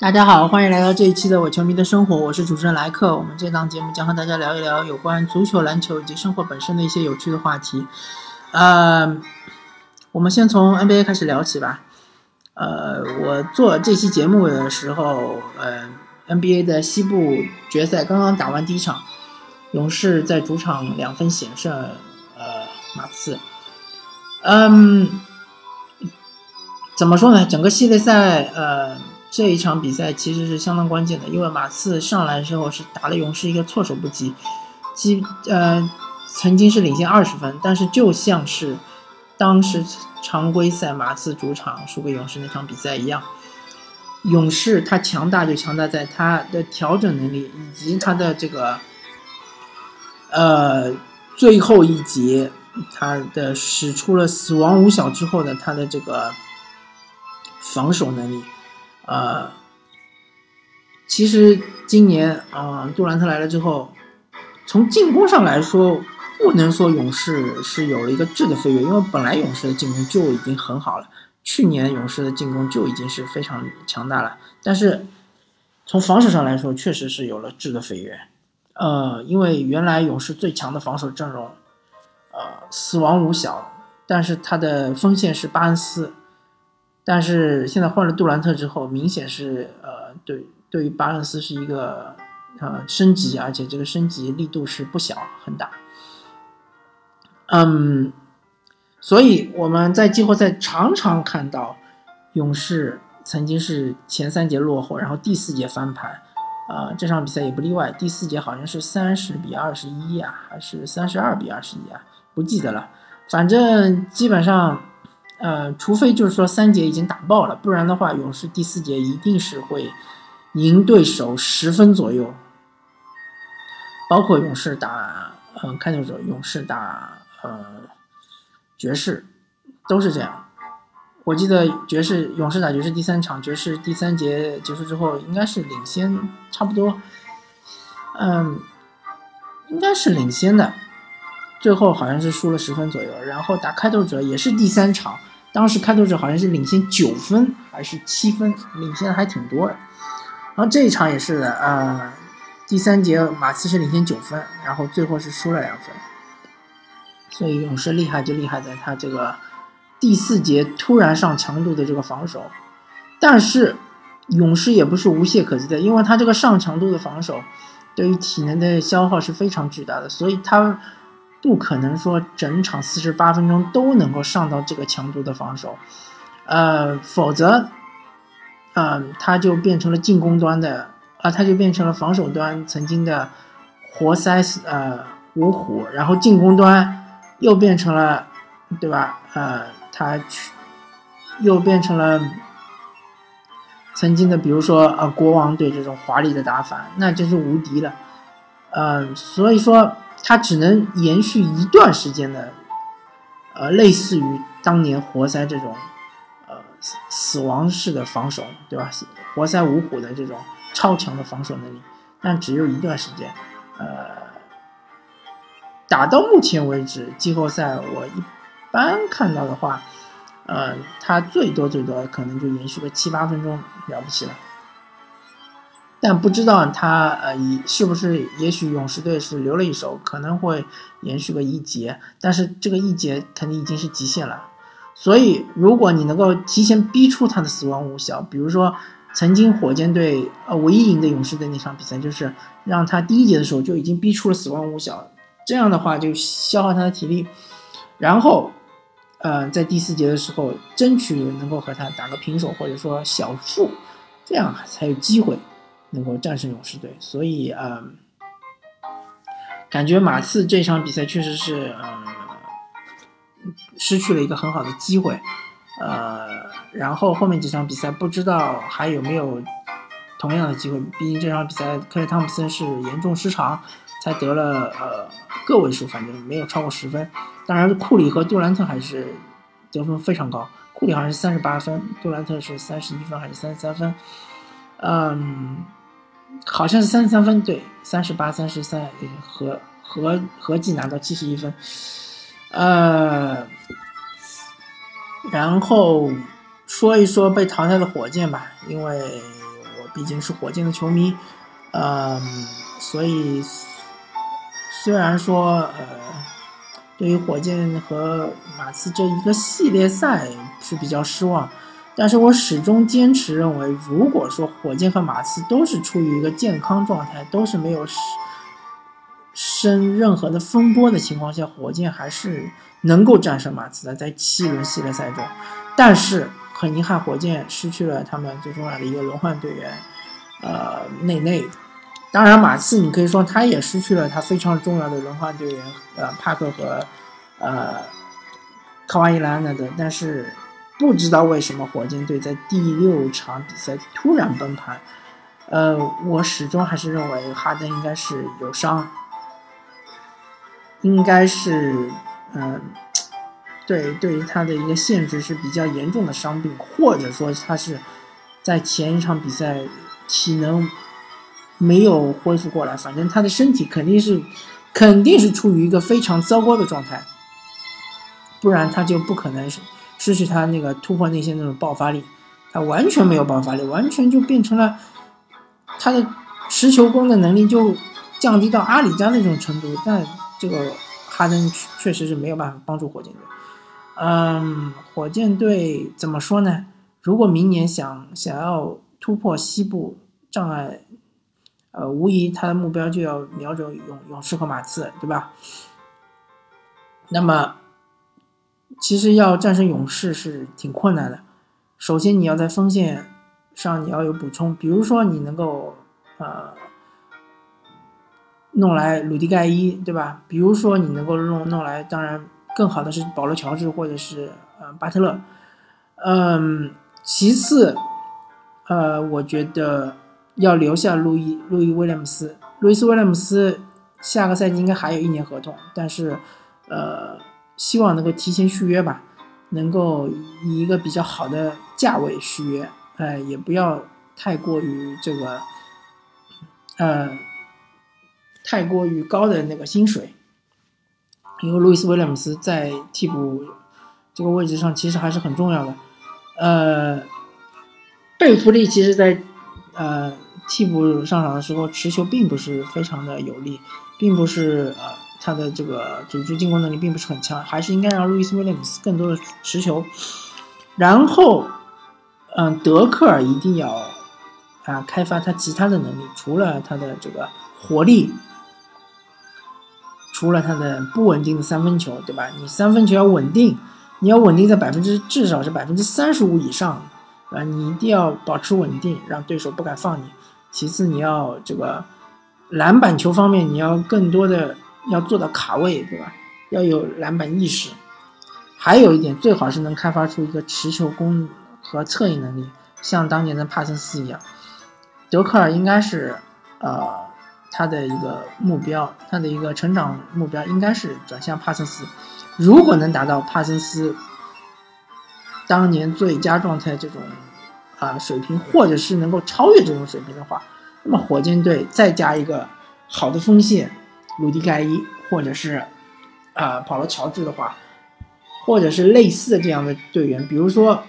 大家好，欢迎来到这一期的《我球迷的生活》，我是主持人莱克。我们这档节目将和大家聊一聊有关足球、篮球以及生活本身的一些有趣的话题。呃，我们先从 NBA 开始聊起吧。呃，我做这期节目的时候，呃，NBA 的西部决赛刚刚打完第一场，勇士在主场两分险胜呃马刺。嗯，怎么说呢？整个系列赛，呃。这一场比赛其实是相当关键的，因为马刺上来之后是打了勇士一个措手不及，基呃曾经是领先二十分，但是就像是当时常规赛马刺主场输给勇士那场比赛一样，勇士他强大就强大在他的调整能力以及他的这个呃最后一节他的使出了死亡五小之后的他的这个防守能力。呃，其实今年啊，杜兰特来了之后，从进攻上来说，不能说勇士是有了一个质的飞跃，因为本来勇士的进攻就已经很好了，去年勇士的进攻就已经是非常强大了。但是从防守上来说，确实是有了质的飞跃。呃，因为原来勇士最强的防守阵容，呃，死亡五小，但是他的锋线是巴恩斯。但是现在换了杜兰特之后，明显是呃，对对于巴恩斯是一个呃升级，而且这个升级力度是不小很大。嗯，所以我们在季后赛常常看到勇士曾经是前三节落后，然后第四节翻盘，啊，这场比赛也不例外，第四节好像是三十比二十一啊，还是三十二比二十一啊，不记得了，反正基本上。呃，除非就是说三节已经打爆了，不然的话，勇士第四节一定是会赢对手十分左右。包括勇士打呃开拓者，勇士打呃爵士，都是这样。我记得爵士勇士打爵士第三场，爵士第三节结束之后应该是领先差不多，嗯，应该是领先的，最后好像是输了十分左右。然后打开拓者也是第三场。当时开拓者好像是领先九分还是七分，领先的还挺多的。然后这一场也是的，呃，第三节马刺是领先九分，然后最后是输了两分。所以勇士厉害就厉害在他这个第四节突然上强度的这个防守，但是勇士也不是无懈可击的，因为他这个上强度的防守对于体能的消耗是非常巨大的，所以他。不可能说整场四十八分钟都能够上到这个强度的防守，呃，否则，呃，他就变成了进攻端的啊，他就变成了防守端曾经的活塞呃五虎，然后进攻端又变成了，对吧？呃，他去又变成了曾经的，比如说呃国王队这种华丽的打法，那真是无敌了，嗯，所以说。他只能延续一段时间的，呃，类似于当年活塞这种，呃，死亡式的防守，对吧？活塞五虎的这种超强的防守能力，但只有一段时间。呃，打到目前为止，季后赛我一般看到的话，呃，他最多最多可能就延续个七八分钟，了不起了。但不知道他呃，以是不是？也许勇士队是留了一手，可能会延续个一节，但是这个一节肯定已经是极限了。所以，如果你能够提前逼出他的死亡五小，比如说曾经火箭队呃唯一赢的勇士队那场比赛，就是让他第一节的时候就已经逼出了死亡五小，这样的话就消耗他的体力，然后呃在第四节的时候争取能够和他打个平手或者说小负，这样才有机会。能够战胜勇士队，所以呃，感觉马刺这场比赛确实是呃失去了一个很好的机会，呃，然后后面几场比赛不知道还有没有同样的机会，毕竟这场比赛克莱汤普森是严重失常，才得了呃个位数，反正没有超过十分。当然库里和杜兰特还是得分非常高，库里好像是三十八分，杜兰特是三十一分还是三十三分，嗯。好像是三十三分，对，三十八、三十三，合合合计拿到七十一分，呃，然后说一说被淘汰的火箭吧，因为我毕竟是火箭的球迷，嗯，所以虽然说呃，对于火箭和马刺这一个系列赛是比较失望，但是我始终坚持认为，如果说火箭和马刺都是处于一个健康状态，都是没有生任何的风波的情况下，火箭还是能够战胜马刺的，在七轮系列赛中，但是。很遗憾，火箭失去了他们最重要的一个轮换队员，呃，内内。当然，马刺你可以说他也失去了他非常重要的轮换队员，呃，帕克和呃，卡瓦伊兰纳的。但是不知道为什么火箭队在第六场比赛突然崩盘。呃，我始终还是认为哈登应该是有伤，应该是嗯。对，对于他的一个限制是比较严重的伤病，或者说他是在前一场比赛体能没有恢复过来，反正他的身体肯定是肯定是处于一个非常糟糕的状态，不然他就不可能是失去他那个突破内线那种爆发力，他完全没有爆发力，完全就变成了他的持球攻的能力就降低到阿里加那种程度，但这个哈登确实是没有办法帮助火箭队。嗯，火箭队怎么说呢？如果明年想想要突破西部障碍，呃，无疑他的目标就要瞄准勇勇士和马刺，对吧？那么，其实要战胜勇士是挺困难的。首先，你要在锋线上你要有补充，比如说你能够呃弄来鲁迪盖伊，对吧？比如说你能够弄弄来，当然。更好的是保罗·乔治或者是呃巴特勒，嗯，其次，呃，我觉得要留下路易路易威廉姆斯，路易斯威廉姆斯下个赛季应该还有一年合同，但是呃，希望能够提前续约吧，能够以一个比较好的价位续约，呃，也不要太过于这个，呃，太过于高的那个薪水。因为路易斯威廉姆斯在替补这个位置上其实还是很重要的，呃，贝弗利其实，在呃替补上场的时候持球并不是非常的有利，并不是呃他的这个组织进攻能力并不是很强，还是应该让路易斯威廉姆斯更多的持球，然后，嗯，德克尔一定要啊开发他其他的能力，除了他的这个活力。除了他的不稳定的三分球，对吧？你三分球要稳定，你要稳定在百分之至少是百分之三十五以上，啊，你一定要保持稳定，让对手不敢放你。其次，你要这个篮板球方面，你要更多的要做到卡位，对吧？要有篮板意识。还有一点，最好是能开发出一个持球攻和策应能力，像当年的帕森斯一样。德克尔应该是，呃。他的一个目标，他的一个成长目标应该是转向帕森斯。如果能达到帕森斯当年最佳状态这种啊水平，或者是能够超越这种水平的话，那么火箭队再加一个好的锋线，鲁迪盖伊，或者是啊保罗乔治的话，或者是类似这样的队员，比如说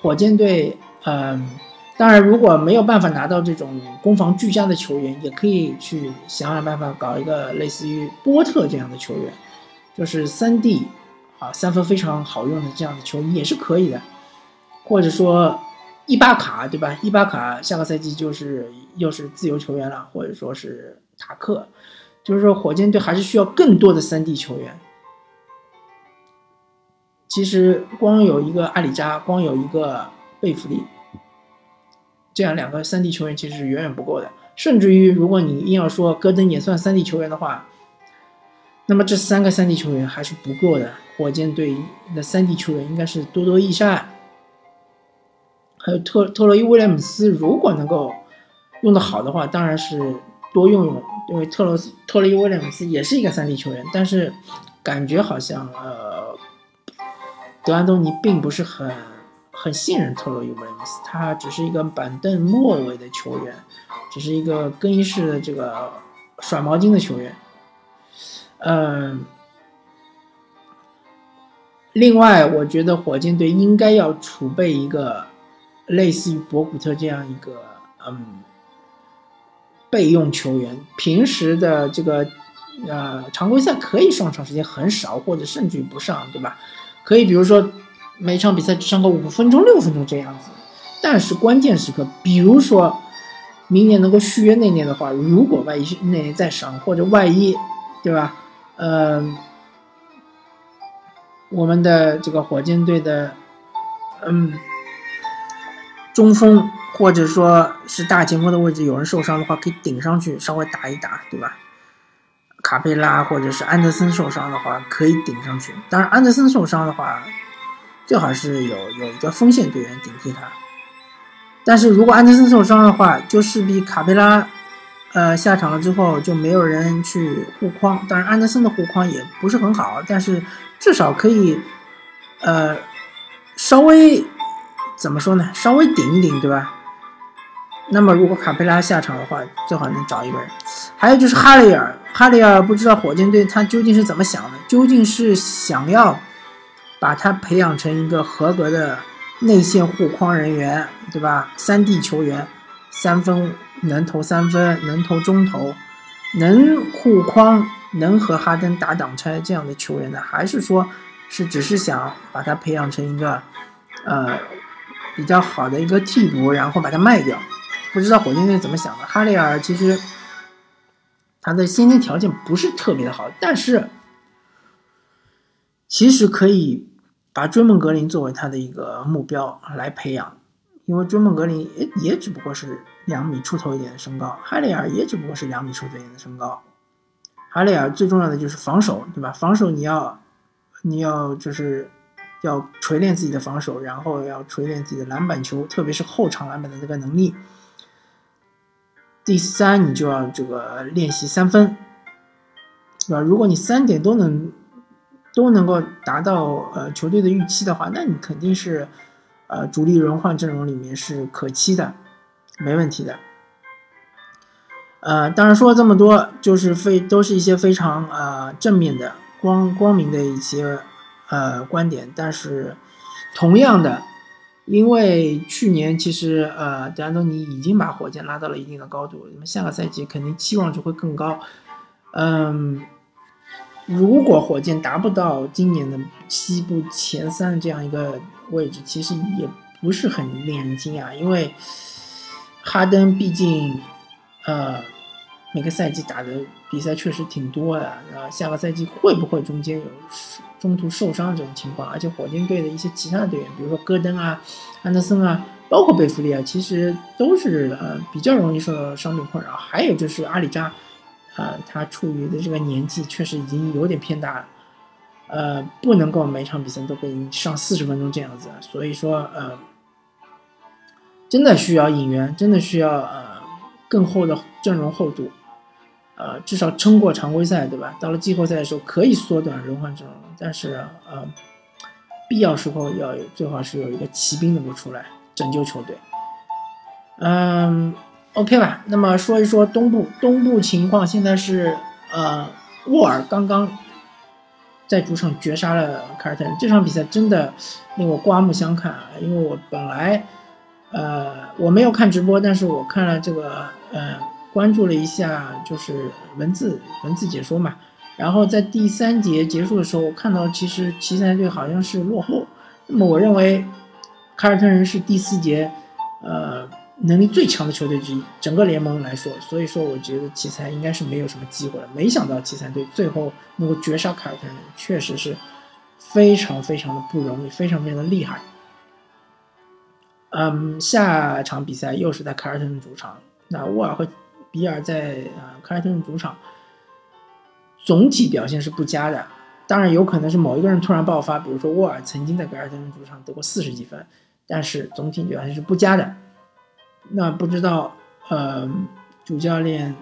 火箭队，嗯。当然，如果没有办法拿到这种攻防俱佳的球员，也可以去想想办法搞一个类似于波特这样的球员，就是三 D 啊三分非常好用的这样的球员也是可以的，或者说伊巴卡对吧？伊巴卡下个赛季就是又是自由球员了，或者说是塔克，就是说火箭队还是需要更多的三 D 球员。其实光有一个阿里扎，光有一个贝弗利。这样两个三 D 球员其实是远远不够的，甚至于如果你硬要说戈登也算三 D 球员的话，那么这三个三 D 球员还是不够的。火箭队的三 D 球员应该是多多益善，还有特特洛伊威廉姆斯，如果能够用的好的话，当然是多用用，因为特罗斯特洛伊威廉姆斯也是一个三 D 球员，但是感觉好像呃，德安东尼并不是很。很信任特洛伊·威廉斯，他只是一个板凳末尾的球员，只是一个更衣室的这个甩毛巾的球员。嗯，另外，我觉得火箭队应该要储备一个类似于博古特这样一个嗯备用球员，平时的这个呃常规赛可以上场时间很少，或者甚至于不上，对吧？可以比如说每场比赛只上个五分钟、六分钟这样子。但是关键时刻，比如说明年能够续约那年的话，如果万一那年再伤，或者万一，对吧？嗯，我们的这个火箭队的嗯中锋。或者说是大前锋的位置有人受伤的话，可以顶上去稍微打一打，对吧？卡佩拉或者是安德森受伤的话，可以顶上去。当然，安德森受伤的话，最好是有有一个锋线队员顶替他。但是如果安德森受伤的话，就势必卡佩拉呃下场了之后就没有人去护框。当然，安德森的护框也不是很好，但是至少可以呃稍微怎么说呢？稍微顶一顶，对吧？那么，如果卡佩拉下场的话，最好能找一个人。还有就是哈雷尔，哈雷尔不知道火箭队他究竟是怎么想的？究竟是想要把他培养成一个合格的内线护框人员，对吧？三 D 球员，三分能投三分，能投中投，能护框，能和哈登打挡拆这样的球员呢？还是说，是只是想把他培养成一个呃比较好的一个替补，然后把他卖掉？不知道火箭队怎么想的。哈雷尔其实他的先天条件不是特别的好，但是其实可以把追梦格林作为他的一个目标来培养，因为追梦格林也也只不过是两米出头一点的身高，哈雷尔也只不过是两米出头一点的身高。哈雷尔最重要的就是防守，对吧？防守你要你要就是要锤炼自己的防守，然后要锤炼自己的篮板球，特别是后场篮板的这个能力。第三，你就要这个练习三分，对吧？如果你三点都能都能够达到呃球队的预期的话，那你肯定是呃主力轮换阵容里面是可期的，没问题的。呃，当然说了这么多，就是非都是一些非常呃正面的、光光明的一些呃观点，但是同样的。因为去年其实呃，德安东尼已经把火箭拉到了一定的高度，那么下个赛季肯定期望值会更高。嗯，如果火箭达不到今年的西部前三这样一个位置，其实也不是很令人惊讶，因为哈登毕竟呃每个赛季打的比赛确实挺多的，啊，下个赛季会不会中间有？中途受伤这种情况，而且火箭队的一些其他的队员，比如说戈登啊、安德森啊，包括贝弗利啊，其实都是呃比较容易受到伤病困扰。还有就是阿里扎，呃，他处于的这个年纪确实已经有点偏大了，呃，不能够每场比赛都给你上四十分钟这样子。所以说，呃，真的需要引援，真的需要呃更厚的阵容厚度。呃，至少撑过常规赛，对吧？到了季后赛的时候可以缩短轮换阵容，但是呃，必要时候要有，最好是有一个骑兵能够出来拯救球队。嗯，OK 吧。那么说一说东部，东部情况现在是呃，沃尔刚刚在主场绝杀了凯尔特人，这场比赛真的令我刮目相看啊！因为我本来呃我没有看直播，但是我看了这个呃。关注了一下，就是文字文字解说嘛。然后在第三节结束的时候，我看到其实奇才队好像是落后。那么我认为凯尔特人是第四节呃能力最强的球队之一，整个联盟来说。所以说，我觉得奇才应该是没有什么机会了。没想到奇才队最后能够绝杀凯尔特人，确实是非常非常的不容易，非常非常的厉害。嗯，下场比赛又是在凯尔特人主场，那沃尔会。比尔在呃凯尔特人主场总体表现是不佳的，当然有可能是某一个人突然爆发，比如说沃尔曾经在凯尔特人主场得过四十几分，但是总体表现是不佳的。那不知道呃主教练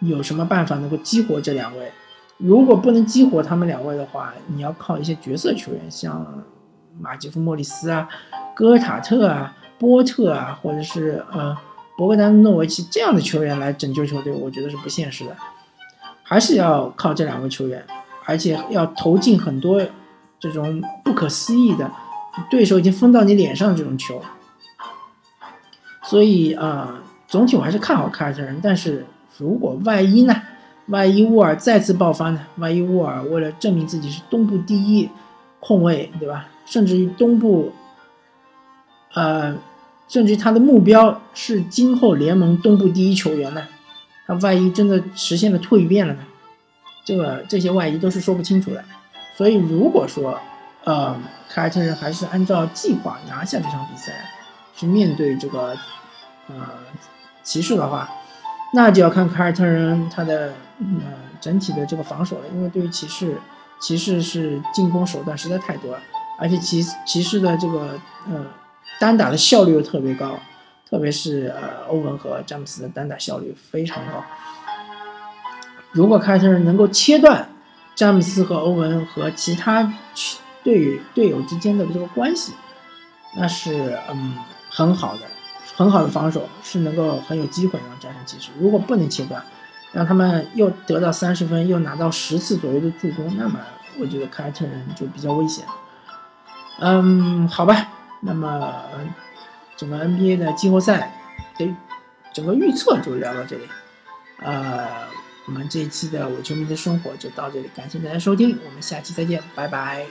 有什么办法能够激活这两位？如果不能激活他们两位的话，你要靠一些角色球员，像马吉夫莫里斯啊、戈尔塔特啊、波特啊，或者是呃。博格丹诺维奇这样的球员来拯救球队，我觉得是不现实的，还是要靠这两位球员，而且要投进很多这种不可思议的对手已经封到你脸上的这种球。所以啊，总体我还是看好凯尔特人。但是如果万一呢？万一沃尔再次爆发呢？万一沃尔为了证明自己是东部第一控卫，对吧？甚至于东部，呃，甚至他的目标是今后联盟东部第一球员呢？他万一真的实现了蜕变了呢？这个这些万一都是说不清楚的。所以如果说，呃，凯尔特人还是按照计划拿下这场比赛，去面对这个呃骑士的话，那就要看凯尔特人他的呃整体的这个防守了。因为对于骑士，骑士是进攻手段实在太多了，而且骑骑士的这个呃单打的效率又特别高，特别是呃欧文和詹姆斯的单打效率非常高。如果凯尔特人能够切断詹姆斯和欧文和其他队队友之间的这个关系，那是嗯很好的，很好的防守是能够很有机会让战胜骑士。如果不能切断，让他们又得到三十分，又拿到十次左右的助攻，那么我觉得凯尔特人就比较危险。嗯，好吧，那么整个 NBA 的季后赛的整个预测就聊到这里，呃，我们这一期的伪球迷的生活就到这里，感谢大家收听，我们下期再见，拜拜。